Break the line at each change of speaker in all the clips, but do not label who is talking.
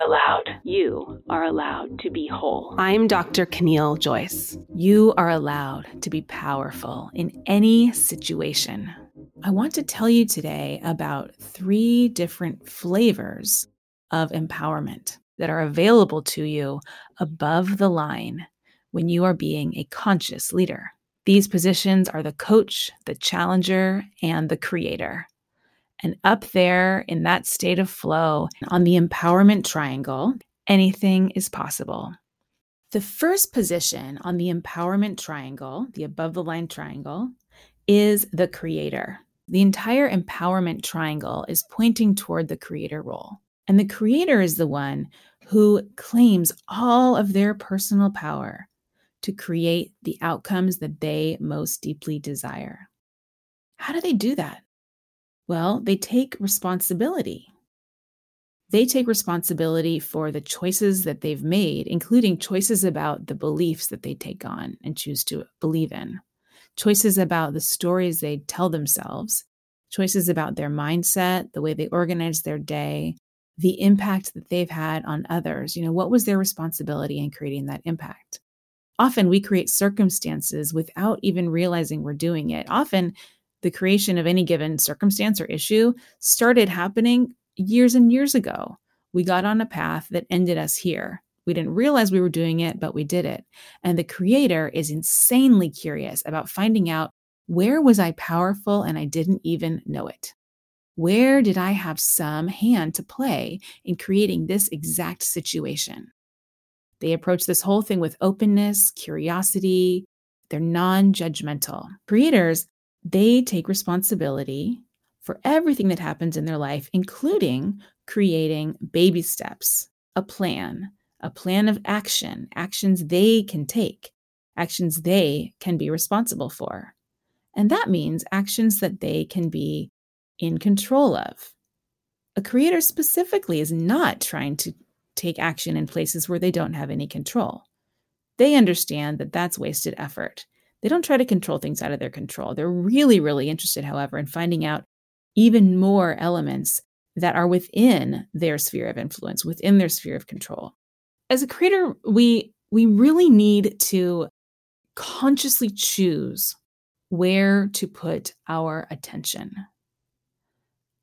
allowed. You are allowed to be whole.
I'm Dr. Caneel Joyce. You are allowed to be powerful in any situation. I want to tell you today about three different flavors of empowerment that are available to you above the line when you are being a conscious leader. These positions are the coach, the challenger, and the creator. And up there in that state of flow on the empowerment triangle, anything is possible. The first position on the empowerment triangle, the above the line triangle, is the creator. The entire empowerment triangle is pointing toward the creator role. And the creator is the one who claims all of their personal power to create the outcomes that they most deeply desire. How do they do that? Well, they take responsibility. They take responsibility for the choices that they've made, including choices about the beliefs that they take on and choose to believe in, choices about the stories they tell themselves, choices about their mindset, the way they organize their day, the impact that they've had on others. You know, what was their responsibility in creating that impact? Often we create circumstances without even realizing we're doing it. Often the creation of any given circumstance or issue started happening years and years ago. We got on a path that ended us here. We didn't realize we were doing it, but we did it. And the creator is insanely curious about finding out where was I powerful and I didn't even know it? Where did I have some hand to play in creating this exact situation? They approach this whole thing with openness, curiosity. They're non judgmental. Creators they take responsibility for everything that happens in their life, including creating baby steps, a plan, a plan of action, actions they can take, actions they can be responsible for. And that means actions that they can be in control of. A creator specifically is not trying to take action in places where they don't have any control. They understand that that's wasted effort they don't try to control things out of their control. They're really, really interested, however, in finding out even more elements that are within their sphere of influence, within their sphere of control. As a creator, we we really need to consciously choose where to put our attention.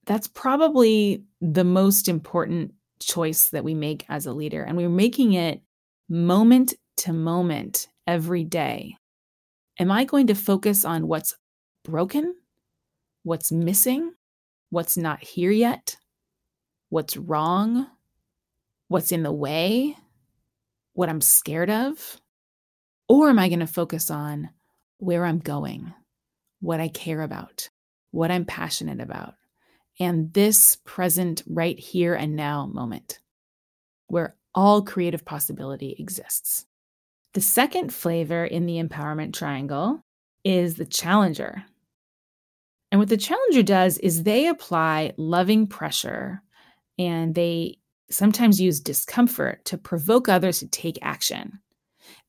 That's probably the most important choice that we make as a leader. And we're making it moment to moment every day. Am I going to focus on what's broken, what's missing, what's not here yet, what's wrong, what's in the way, what I'm scared of? Or am I going to focus on where I'm going, what I care about, what I'm passionate about, and this present, right here and now moment where all creative possibility exists? The second flavor in the empowerment triangle is the challenger. And what the challenger does is they apply loving pressure and they sometimes use discomfort to provoke others to take action.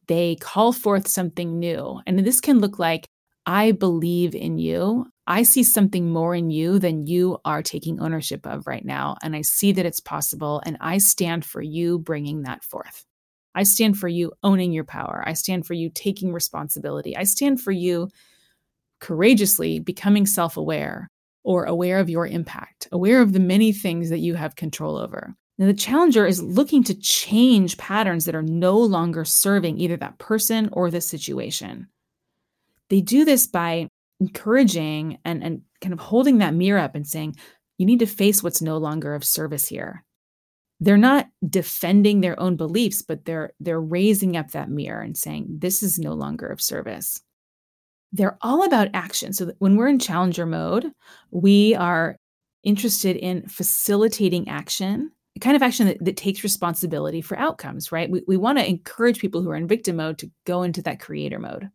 They call forth something new. And this can look like, I believe in you. I see something more in you than you are taking ownership of right now. And I see that it's possible. And I stand for you bringing that forth. I stand for you owning your power. I stand for you taking responsibility. I stand for you courageously becoming self aware or aware of your impact, aware of the many things that you have control over. Now, the challenger is looking to change patterns that are no longer serving either that person or the situation. They do this by encouraging and, and kind of holding that mirror up and saying, you need to face what's no longer of service here they're not defending their own beliefs but they're they're raising up that mirror and saying this is no longer of service. They're all about action. So when we're in challenger mode we are interested in facilitating action the kind of action that, that takes responsibility for outcomes right? We, we want to encourage people who are in victim mode to go into that creator mode.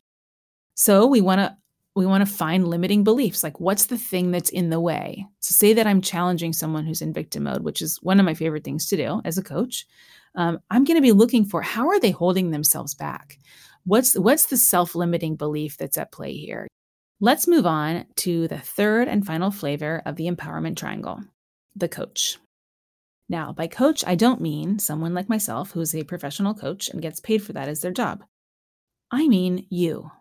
So we want to we want to find limiting beliefs like what's the thing that's in the way so say that i'm challenging someone who's in victim mode which is one of my favorite things to do as a coach um, i'm going to be looking for how are they holding themselves back what's what's the self-limiting belief that's at play here let's move on to the third and final flavor of the empowerment triangle the coach Now, by coach, I don't mean someone like myself who's a professional coach and gets paid for that as their job. I mean you.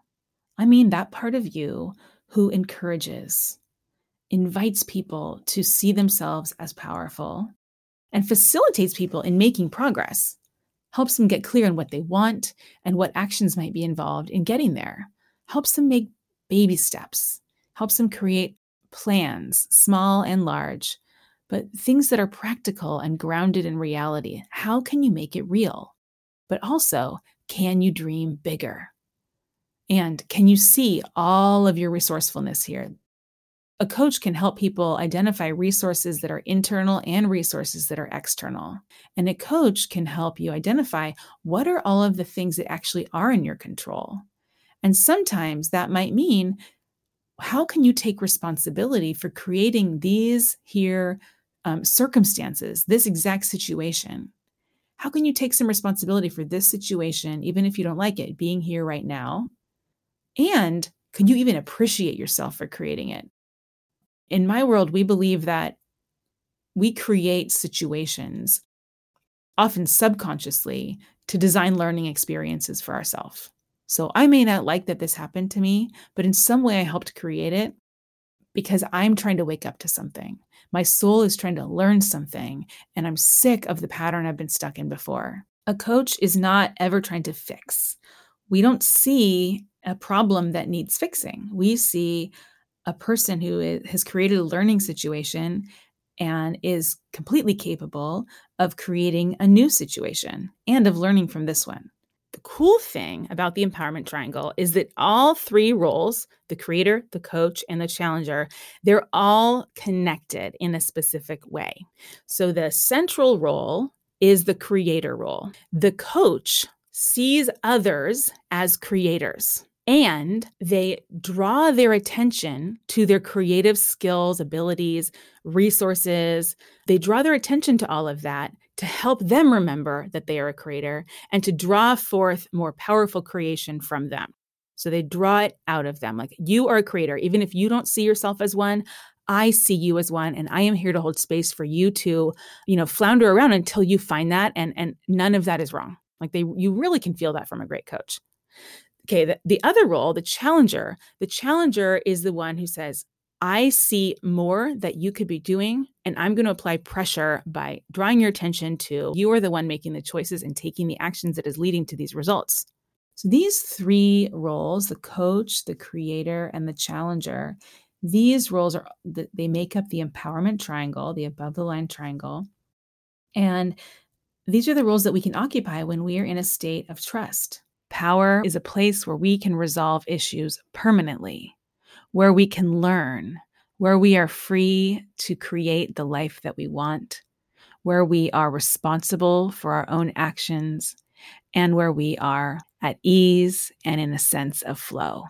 I mean that part of you who encourages, invites people to see themselves as powerful, and facilitates people in making progress, helps them get clear on what they want and what actions might be involved in getting there, helps them make baby steps, helps them create plans, small and large, but things that are practical and grounded in reality. How can you make it real? But also, can you dream bigger? And can you see all of your resourcefulness here? A coach can help people identify resources that are internal and resources that are external. And a coach can help you identify what are all of the things that actually are in your control. And sometimes that might mean how can you take responsibility for creating these here um, circumstances, this exact situation? How can you take some responsibility for this situation, even if you don't like it, being here right now? And can you even appreciate yourself for creating it? In my world, we believe that we create situations, often subconsciously, to design learning experiences for ourselves. So I may not like that this happened to me, but in some way I helped create it because I'm trying to wake up to something. My soul is trying to learn something, and I'm sick of the pattern I've been stuck in before. A coach is not ever trying to fix. We don't see a problem that needs fixing. We see a person who is, has created a learning situation and is completely capable of creating a new situation and of learning from this one. The cool thing about the empowerment triangle is that all three roles the creator, the coach, and the challenger they're all connected in a specific way. So the central role is the creator role. The coach sees others as creators and they draw their attention to their creative skills, abilities, resources. They draw their attention to all of that to help them remember that they are a creator and to draw forth more powerful creation from them. So they draw it out of them. Like you are a creator, even if you don't see yourself as one. I see you as one and I am here to hold space for you to, you know, flounder around until you find that and and none of that is wrong. Like they you really can feel that from a great coach. Okay, the, the other role, the challenger, the challenger is the one who says, I see more that you could be doing, and I'm going to apply pressure by drawing your attention to you are the one making the choices and taking the actions that is leading to these results. So, these three roles the coach, the creator, and the challenger these roles are they make up the empowerment triangle, the above the line triangle. And these are the roles that we can occupy when we are in a state of trust. Power is a place where we can resolve issues permanently, where we can learn, where we are free to create the life that we want, where we are responsible for our own actions, and where we are at ease and in a sense of flow.